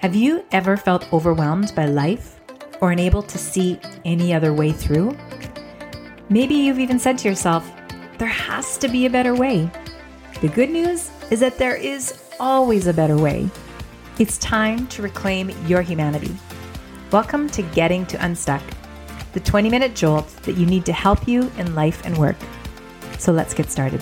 Have you ever felt overwhelmed by life or unable to see any other way through? Maybe you've even said to yourself, there has to be a better way. The good news is that there is always a better way. It's time to reclaim your humanity. Welcome to Getting to Unstuck, the 20 minute jolt that you need to help you in life and work. So let's get started.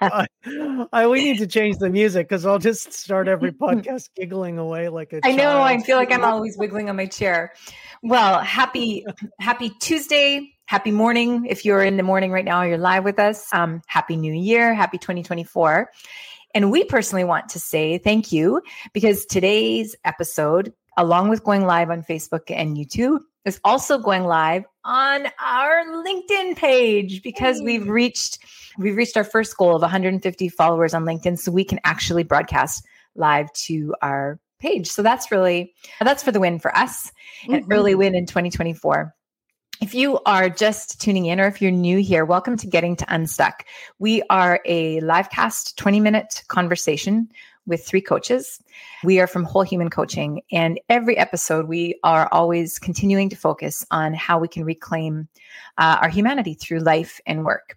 I, I, we need to change the music because I'll just start every podcast giggling away like a. I know. I feel like I'm always wiggling on my chair. Well, happy Happy Tuesday. Happy morning. If you're in the morning right now, you're live with us. Um, happy New Year. Happy 2024. And we personally want to say thank you because today's episode, along with going live on Facebook and YouTube, is also going live on our LinkedIn page because we've reached we've reached our first goal of 150 followers on LinkedIn so we can actually broadcast live to our page. So that's really that's for the win for us. An mm-hmm. early win in 2024. If you are just tuning in or if you're new here, welcome to Getting to Unstuck. We are a live cast 20 minute conversation with three coaches. We are from Whole Human Coaching. And every episode, we are always continuing to focus on how we can reclaim uh, our humanity through life and work.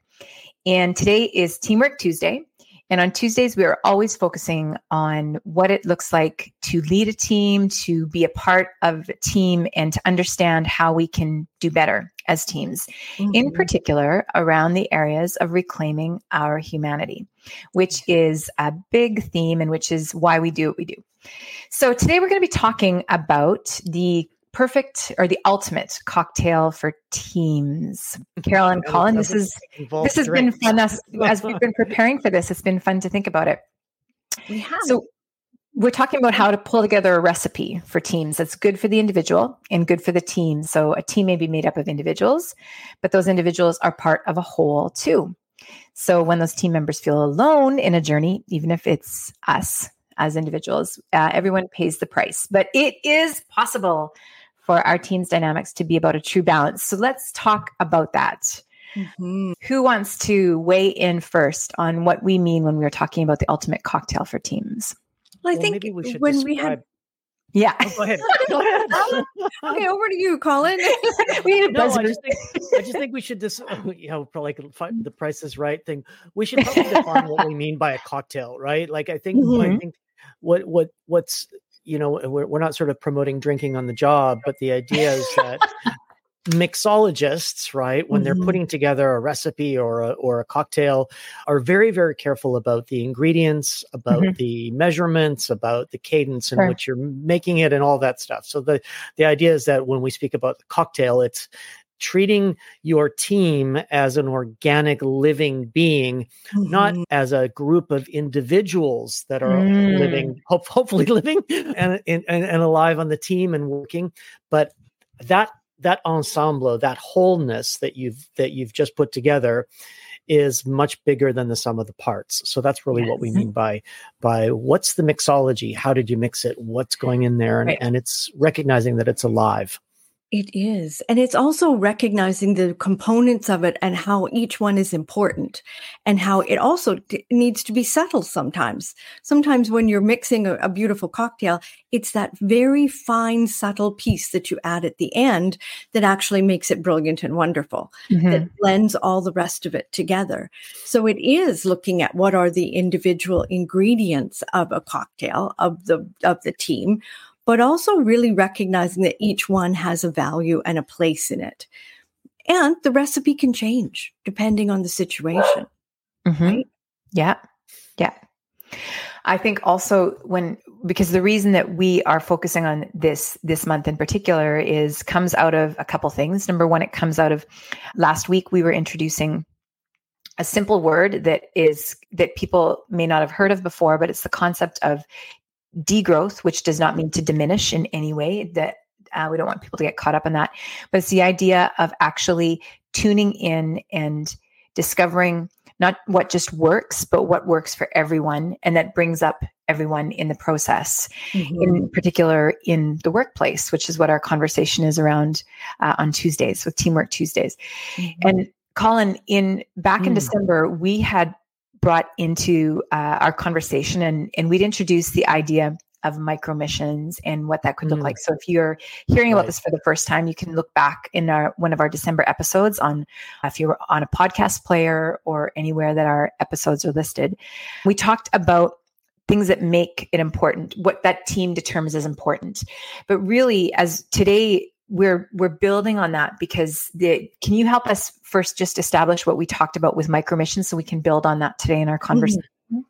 And today is Teamwork Tuesday. And on Tuesdays, we are always focusing on what it looks like to lead a team, to be a part of a team, and to understand how we can do better as teams, mm-hmm. in particular around the areas of reclaiming our humanity, which is a big theme and which is why we do what we do. So today we're going to be talking about the perfect or the ultimate cocktail for teams. Carolyn and Colin, this is this has been fun as, as we've been preparing for this. It's been fun to think about it. We have. So we're talking about how to pull together a recipe for teams that's good for the individual and good for the team. So a team may be made up of individuals, but those individuals are part of a whole too. So when those team members feel alone in a journey, even if it's us as individuals, uh, everyone pays the price. But it is possible for our team's dynamics to be about a true balance. So let's talk about that. Mm-hmm. Who wants to weigh in first on what we mean when we are talking about the ultimate cocktail for teams? Well, I well, think we when describe- we had yeah. Oh, go ahead. Go ahead. okay, over to you, Colin. we need a no, I just, think, I just think we should just, you know, for like the price is right thing. We should probably define what we mean by a cocktail, right? Like, I think, mm-hmm. I think what, what, what's you know we're, we're not sort of promoting drinking on the job but the idea is that mixologists right when mm-hmm. they're putting together a recipe or a, or a cocktail are very very careful about the ingredients about mm-hmm. the measurements about the cadence in sure. which you're making it and all that stuff so the the idea is that when we speak about the cocktail it's treating your team as an organic living being, mm-hmm. not as a group of individuals that are mm. living, hope, hopefully living and, and, and alive on the team and working, but that that ensemble, that wholeness that you've that you've just put together is much bigger than the sum of the parts. So that's really yes. what we mean by by what's the mixology? How did you mix it? What's going in there? And, right. and it's recognizing that it's alive. It is. And it's also recognizing the components of it and how each one is important and how it also needs to be settled sometimes. Sometimes when you're mixing a, a, beautiful cocktail, it's that very fine, subtle piece that you add at the end that actually makes it brilliant and wonderful, mm-hmm. that blends all the rest of it together. So it is looking at what are the individual ingredients of a cocktail of the, of the team but also really recognizing that each one has a value and a place in it. And the recipe can change depending on the situation. Mm-hmm. Right? Yeah. Yeah. I think also when because the reason that we are focusing on this this month in particular is comes out of a couple things. Number one, it comes out of last week we were introducing a simple word that is that people may not have heard of before, but it's the concept of degrowth, which does not mean to diminish in any way. That uh, we don't want people to get caught up in that, but it's the idea of actually tuning in and discovering not what just works, but what works for everyone, and that brings up everyone in the process, mm-hmm. in particular in the workplace, which is what our conversation is around uh, on Tuesdays with Teamwork Tuesdays. Mm-hmm. And Colin, in back in mm. December, we had brought into uh, our conversation and, and we'd introduced the idea of micro missions and what that could look mm. like. So if you're hearing right. about this for the first time, you can look back in our one of our December episodes on if you're on a podcast player or anywhere that our episodes are listed. We talked about things that make it important, what that team determines as important. But really as today we're we're building on that because the can you help us first just establish what we talked about with micro missions so we can build on that today in our conversation mm-hmm.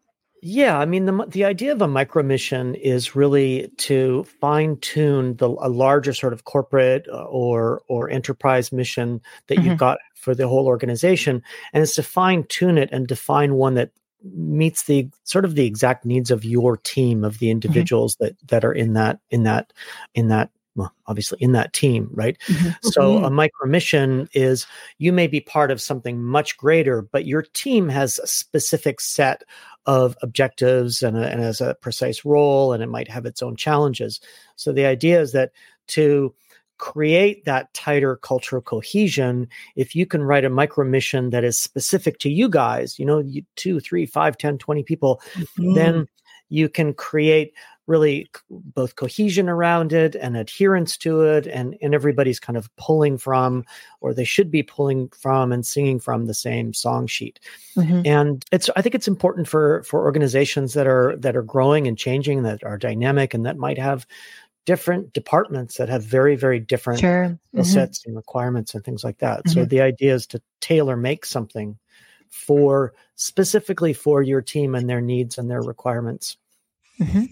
yeah i mean the the idea of a micro mission is really to fine tune the a larger sort of corporate uh, or or enterprise mission that mm-hmm. you've got for the whole organization and it's to fine tune it and define one that meets the sort of the exact needs of your team of the mm-hmm. individuals mm-hmm. that that are in that in that in that well, obviously in that team, right? Mm-hmm. So mm-hmm. a micro mission is you may be part of something much greater, but your team has a specific set of objectives and, a, and has a precise role, and it might have its own challenges. So the idea is that to create that tighter cultural cohesion if you can write a micro mission that is specific to you guys you know you, two three five ten twenty people mm-hmm. then you can create really both cohesion around it and adherence to it and, and everybody's kind of pulling from or they should be pulling from and singing from the same song sheet mm-hmm. and it's i think it's important for for organizations that are that are growing and changing that are dynamic and that might have different departments that have very very different sure. mm-hmm. sets and requirements and things like that mm-hmm. so the idea is to tailor make something for specifically for your team and their needs and their requirements mm-hmm.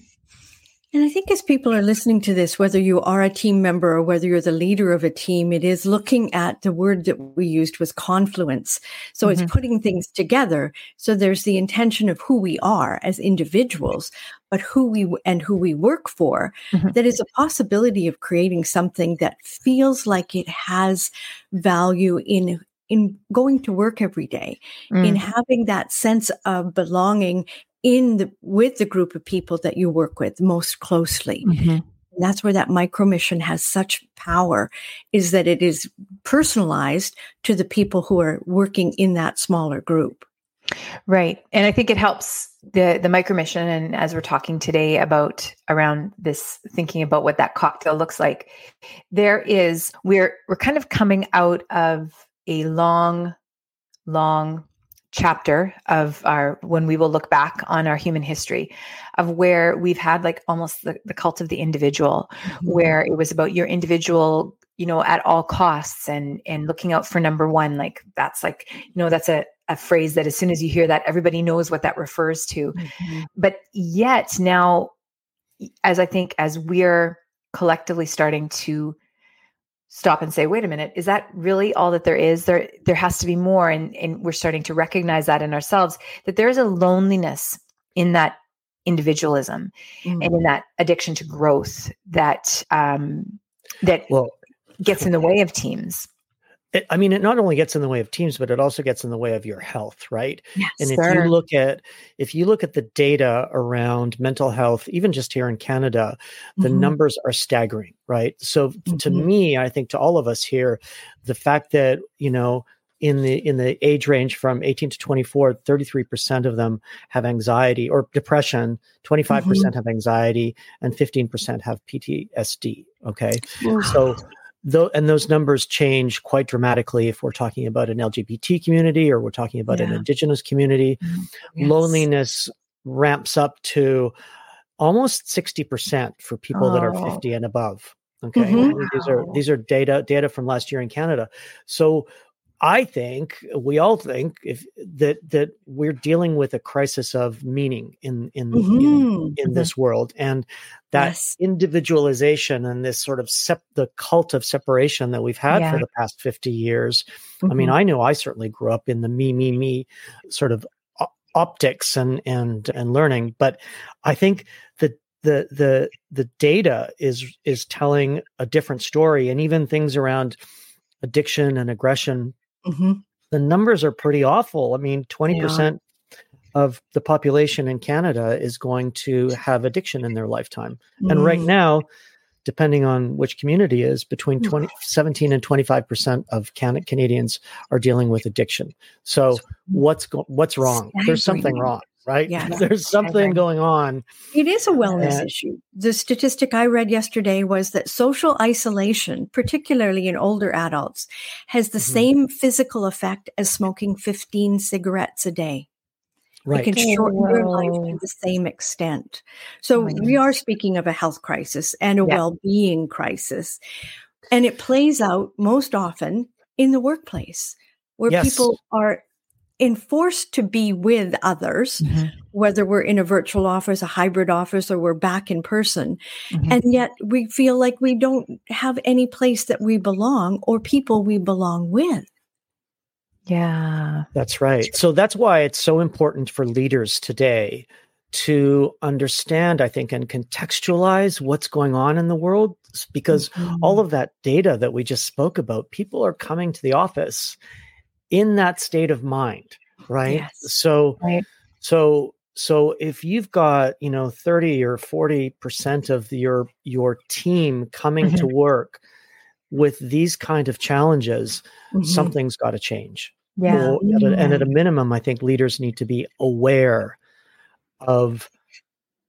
And I think as people are listening to this, whether you are a team member or whether you're the leader of a team, it is looking at the word that we used was confluence. So mm-hmm. it's putting things together. So there's the intention of who we are as individuals, but who we and who we work for. Mm-hmm. That is a possibility of creating something that feels like it has value in in going to work every day, mm. in having that sense of belonging in the with the group of people that you work with most closely. Mm-hmm. that's where that micro mission has such power is that it is personalized to the people who are working in that smaller group. Right. And I think it helps the the micro mission and as we're talking today about around this thinking about what that cocktail looks like there is we're we're kind of coming out of a long long chapter of our when we will look back on our human history of where we've had like almost the, the cult of the individual mm-hmm. where it was about your individual you know at all costs and and looking out for number one like that's like you know that's a, a phrase that as soon as you hear that everybody knows what that refers to mm-hmm. but yet now as i think as we're collectively starting to stop and say wait a minute is that really all that there is? There there has to be more and and we're starting to recognize that in ourselves that there is a loneliness in that individualism mm. and in that addiction to growth that um that well, gets in the way of teams it, I mean, it not only gets in the way of teams, but it also gets in the way of your health, right? Yes, and if sir. you look at if you look at the data around mental health, even just here in Canada, the mm-hmm. numbers are staggering, right? So mm-hmm. to me, I think to all of us here, the fact that you know in the in the age range from 18 to 24 33% of them have anxiety or depression 25% mm hmm have anxiety and 15% have ptsd okay so though and those numbers change quite dramatically if we're talking about an lgbt community or we're talking about yeah. an indigenous community mm-hmm. yes. loneliness ramps up to almost 60% for people oh. that are 50 and above okay mm-hmm. these are these are data data from last year in canada so I think we all think if that that we're dealing with a crisis of meaning in in mm-hmm. in, in mm-hmm. this world, and that yes. individualization and this sort of sep- the cult of separation that we've had yeah. for the past fifty years. Mm-hmm. I mean, mm-hmm. I know I certainly grew up in the me me me sort of optics and and and learning, but I think that the the the data is is telling a different story and even things around addiction and aggression mm-hmm. the numbers are pretty awful i mean 20% yeah. of the population in canada is going to have addiction in their lifetime mm. and right mm. now depending on which community is between 20, 17 and 25% of Can- Canadians are dealing with addiction. So what's go- what's wrong? There's something wrong right? Yeah, There's something going on. It is a wellness and, issue. The statistic I read yesterday was that social isolation, particularly in older adults, has the mm-hmm. same physical effect as smoking 15 cigarettes a day. Right. It can shorten oh, your life to the same extent. So oh, we are speaking of a health crisis and a yeah. well-being crisis. And it plays out most often in the workplace where yes. people are enforced to be with others, mm-hmm. whether we're in a virtual office, a hybrid office, or we're back in person. Mm-hmm. And yet we feel like we don't have any place that we belong or people we belong with. Yeah. That's right. So that's why it's so important for leaders today to understand, I think, and contextualize what's going on in the world because mm-hmm. all of that data that we just spoke about, people are coming to the office in that state of mind, right? Yes. So, right. so, so if you've got you know 30 or 40 percent of your your team coming mm-hmm. to work with these kind of challenges mm-hmm. something's got to change yeah. at a, and at a minimum i think leaders need to be aware of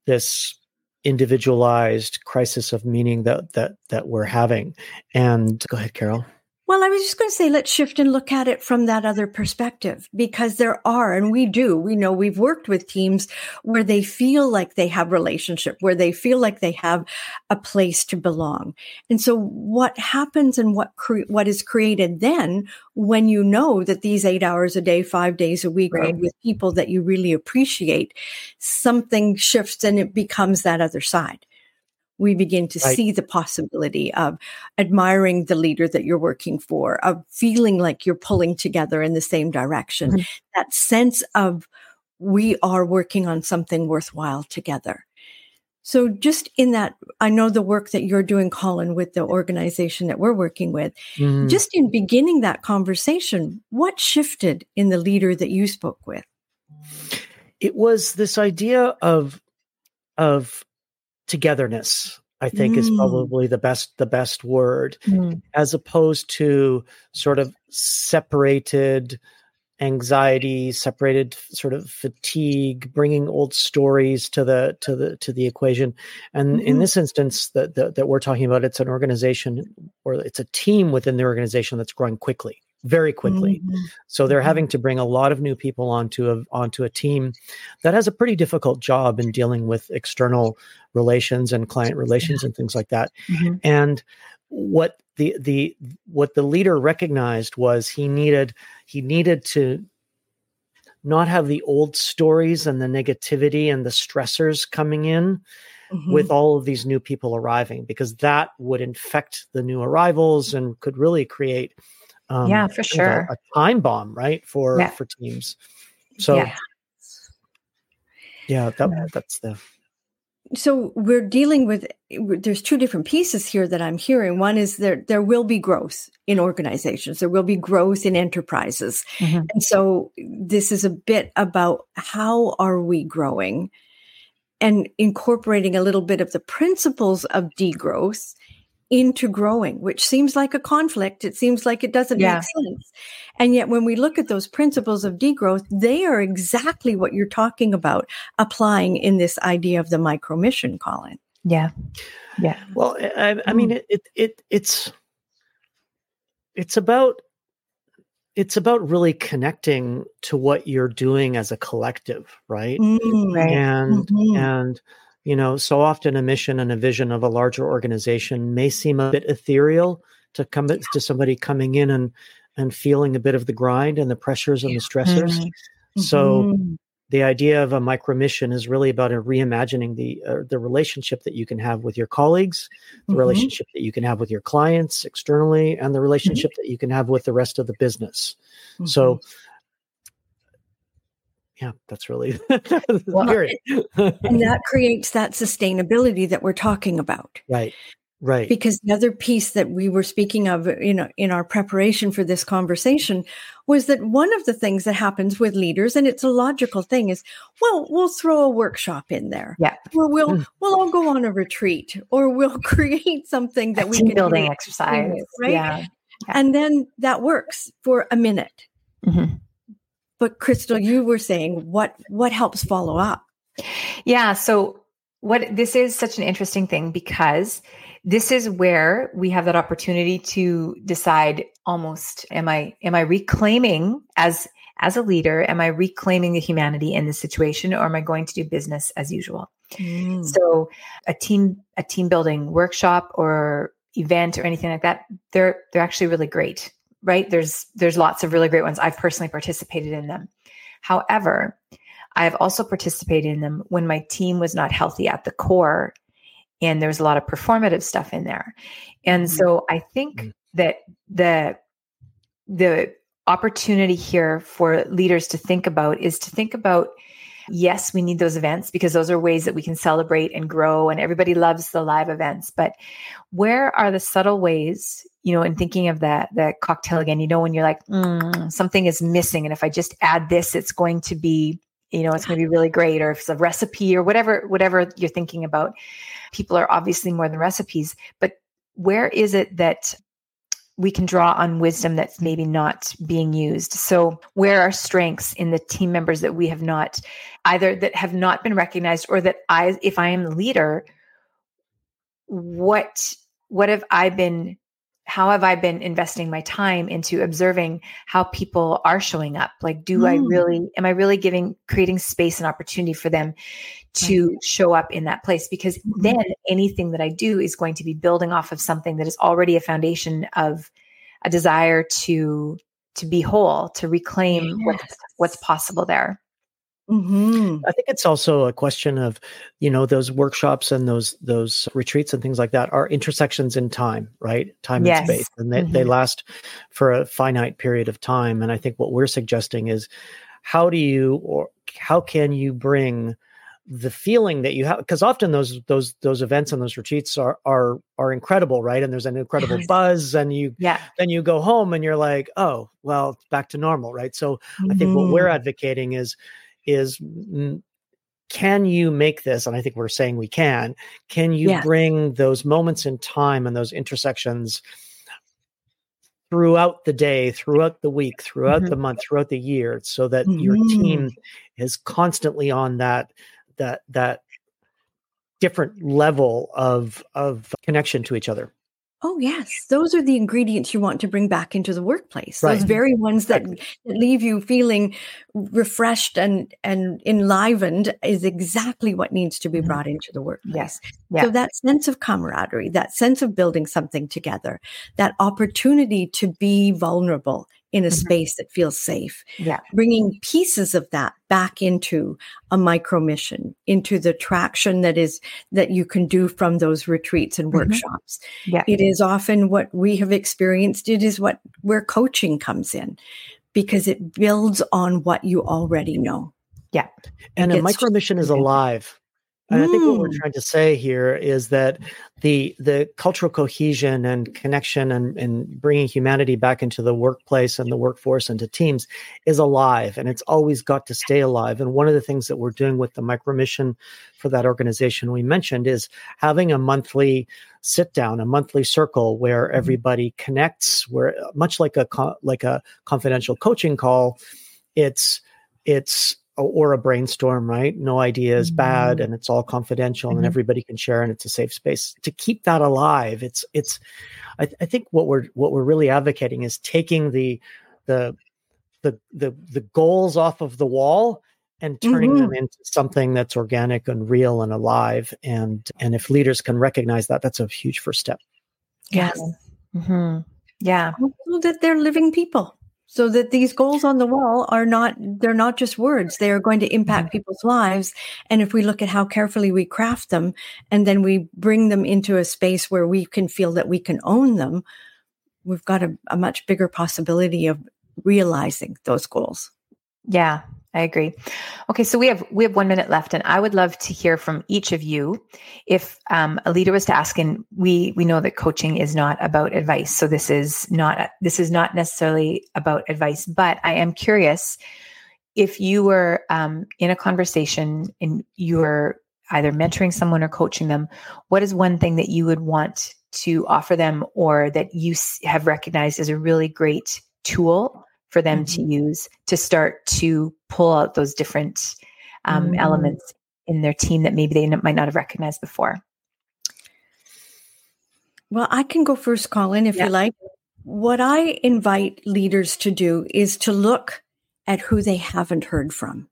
this individualized crisis of meaning that that that we're having and go ahead carol well, I was just going to say, let's shift and look at it from that other perspective because there are, and we do, we know we've worked with teams where they feel like they have relationship, where they feel like they have a place to belong. And so what happens and what, cre- what is created then when you know that these eight hours a day, five days a week right. are with people that you really appreciate, something shifts and it becomes that other side we begin to right. see the possibility of admiring the leader that you're working for, of feeling like you're pulling together in the same direction. Mm-hmm. That sense of we are working on something worthwhile together. So, just in that, I know the work that you're doing, Colin, with the organization that we're working with, mm-hmm. just in beginning that conversation, what shifted in the leader that you spoke with? It was this idea of, of togetherness i think mm. is probably the best the best word mm. as opposed to sort of separated anxiety separated sort of fatigue bringing old stories to the to the to the equation and mm-hmm. in this instance that, that that we're talking about it's an organization or it's a team within the organization that's growing quickly very quickly. Mm-hmm. So they're mm-hmm. having to bring a lot of new people onto a onto a team that has a pretty difficult job in dealing with external relations and client relations and things like that. Mm-hmm. And what the the what the leader recognized was he needed he needed to not have the old stories and the negativity and the stressors coming in mm-hmm. with all of these new people arriving because that would infect the new arrivals and could really create um, yeah, for sure. A, a, time bomb, right? For yeah. for teams. So yeah, yeah that, that's the so we're dealing with there's two different pieces here that i'm hearing one is there there will be growth in organizations there will be growth in enterprises mm-hmm. and so this is a bit about how are we growing and incorporating a little bit of the principles of degrowth into growing, which seems like a conflict. It seems like it doesn't yeah. make sense. And yet, when we look at those principles of degrowth, they are exactly what you're talking about applying in this idea of the micro mission, Colin. Yeah. Yeah. Well, I, I mean, mm. it, it, it, it's, it's about, it's about really connecting to what you're doing as a collective, right? Mm, right. And, mm-hmm. and, you know so often a mission and a vision of a larger organization may seem a bit ethereal to come to somebody coming in and and feeling a bit of the grind and the pressures and the stressors mm-hmm. so mm-hmm. the idea of a micro mission is really about reimagining the uh, the relationship that you can have with your colleagues the mm-hmm. relationship that you can have with your clients externally and the mm-hmm. relationship that you can have with the rest of the business so mm-hmm yeah, that's really well, and that creates that sustainability that we're talking about. Right. Right. Because the other piece that we were speaking of, you know, in our preparation for this conversation was that one of the things that happens with leaders, and it's a logical thing, is well, we'll throw a workshop in there. Yeah. Or we'll mm. we'll all go on a retreat or we'll create something that a we can building exercise. right. Yeah. yeah. And then that works for a minute. Mm-hmm. But Christal, you were saying what what helps follow up? Yeah. So what this is such an interesting thing because this is where we have that opportunity to decide almost am i am i reclaiming as as a leader am i reclaiming the humanity in this situation or am i going to do business as usual mm. so a team a team building workshop or event or anything like that they're they're actually really great right there's there's lots of really great ones i've personally participated in them however i've also participated in them when my team was not healthy at the core and there was a lot of performative stuff in there and mm-hmm. so i think mm-hmm. that the the opportunity here for leaders to think about is to think about yes we need those events because those are ways that we can celebrate and grow and everybody loves the live events but where are the subtle ways you know and thinking of that that cocktail again you know when you're like mm, something is missing and if i just add this it's going to be you know it's going to be really great or if it's a recipe or whatever whatever you're thinking about people are obviously more than recipes but where is it that we can draw on wisdom that's maybe not being used? So where are strengths in the team members that we have not either that have not been recognized or that i if i am the leader what what have i been how have I been investing my time into observing how people are showing up? Like, do mm. I really, am I really giving, creating space and opportunity for them to right. show up in that place? Because mm-hmm. then anything that I do is going to be building off of something that is already a foundation of a desire to, to be whole, to reclaim yes. what's, what's possible there. Mm-hmm. I think it's also a question of, you know, those workshops and those those retreats and things like that are intersections in time, right? Time yes. and space, and they, mm-hmm. they last for a finite period of time. And I think what we're suggesting is, how do you or how can you bring the feeling that you have because often those those those events and those retreats are are are incredible right and there's an incredible buzz and you yeah then you go home and you're like oh well back to normal right so mm-hmm. i think what we're mm-hmm. advocating is is can you make this and i think we're saying we can can you yes. bring those moments in time and those intersections throughout the day throughout the week throughout mm-hmm. the month throughout the year so that mm-hmm. your team is constantly on that that that different level of of connection to each other Oh, yes. Those are the ingredients you want to bring back into the workplace. Right. Those very ones that, that, leave you feeling refreshed and, and enlivened is exactly what needs to be mm-hmm. brought into the workplace. Yes. Yeah. So that sense of camaraderie, that sense of building something together, that opportunity to be vulnerable in a mm-hmm. space that feels safe. Yeah. Bringing pieces of that back into a micro mission, into the traction that is that you can do from those retreats and mm-hmm. workshops. Yeah. It is often what we have experienced. It is what where coaching comes in because it builds on what you already know. Yeah. And a micro mission is alive. And I think what we're mm. trying to say here is that the the cultural cohesion and connection and, and bringing humanity back into the workplace and the workforce and to teams is alive, and it's always got to stay alive. And one of the things that we're doing with the micro mission for that organization we mentioned is having a monthly sit down, a monthly circle where mm-hmm. everybody connects. Where much like a like a confidential coaching call, it's it's or a brainstorm, right? No idea is mm-hmm. bad and it's all confidential mm-hmm. and everybody can share and it's a safe space. To keep that alive, it's it's I, th- I, think what we're what we're really advocating is taking the the the the the goals off of the wall and turning mm-hmm. them into something that's organic and real and alive. And and if leaders can recognize that, that's a huge first step. Yes. Mm-hmm. Yeah. that they're living people so that these goals on the wall are not they're not just words. They are going to impact mm-hmm. people's lives. And if we look at how carefully we craft them and then we bring them into a space where we can feel that we can own them we've got a, a much bigger possibility of realizing those goals. Yeah I agree. Okay, so we have we have one minute left, and I would love to hear from each of you. If um, a leader was to ask, and we we know that coaching is not about advice, so this is not this is not necessarily about advice. But I am curious if you were um, in a conversation and you were either mentoring someone or coaching them, what is one thing that you would want to offer them, or that you have recognized as a really great tool for them mm-hmm. to use to start to pull out those different um, mm-hmm. elements in their team that maybe they n- might not have recognized before. Well, I can go first, Colin, if yeah. you like. What I invite leaders to do is to look at who they haven't heard from.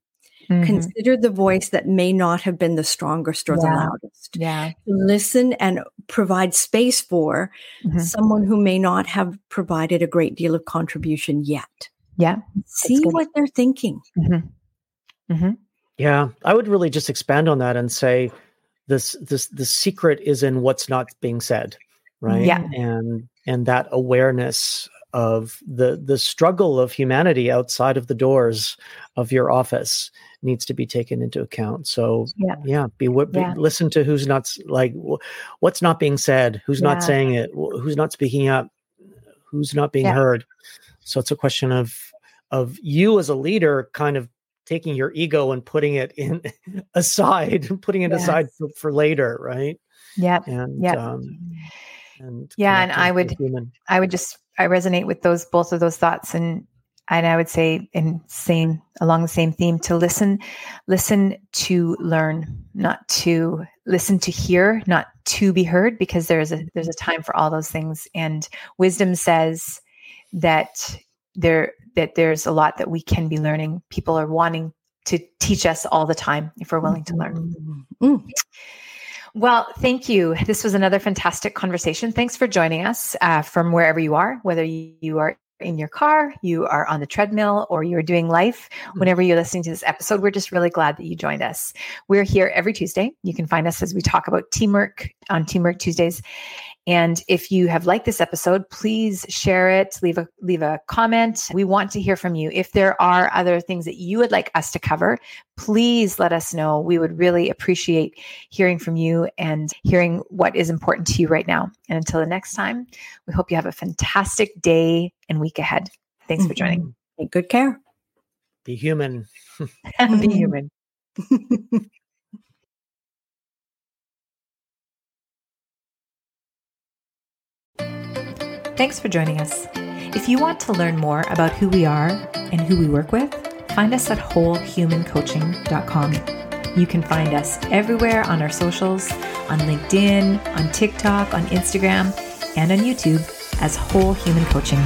Mm-hmm. Consider the voice that may not have been the strongest or yeah. the loudest. Yeah. Listen and provide space for mm-hmm. someone who may not have provided a great deal of contribution yet. Yeah. See what they're thinking. Mm-hmm. mm-hmm. Yeah. I would really just expand on that and say this this the secret is in what's not being said. Right. Yeah. And and that awareness of the the struggle of humanity outside of the doors of your office needs to be taken into account. So yeah, yeah be, be yeah. listen to who's not like what's not being said, who's yeah. not saying it, who's not speaking up, who's not being yeah. heard. So it's a question of of you as a leader kind of taking your ego and putting it in aside, putting it yes. aside for, for, later, right? Yeah. And yeah. Um, and yeah, and I would I would just I resonate with those both of those thoughts and and I would say in same along the same theme to listen, listen to learn, not to listen to hear, not to be heard, because there's a there's a time for all those things. And wisdom says that there that there's a lot that we can be learning. People are wanting to teach us all the time if we're willing to learn. Mm. Well, thank you. This was another fantastic conversation. Thanks for joining us uh, from wherever you are, whether you are in your car, you are on the treadmill, or you're doing life, mm-hmm. whenever you're listening to this episode, we're just really glad that you joined us. We're here every Tuesday. You can find us as we talk about teamwork on Teamwork Tuesdays. And if you have liked this episode, please share it, leave a leave a comment. We want to hear from you. If there are other things that you would like us to cover, please let us know. We would really appreciate hearing from you and hearing what is important to you right now. And until the next time, we hope you have a fantastic day and week ahead. Thanks for joining. Mm-hmm. Take good care. Be human. Be human. Thanks for joining us. If you want to learn more about who we are and who we work with, find us at wholehumancoaching.com. You can find us everywhere on our socials, on LinkedIn, on TikTok, on Instagram, and on YouTube as Whole Human Coaching.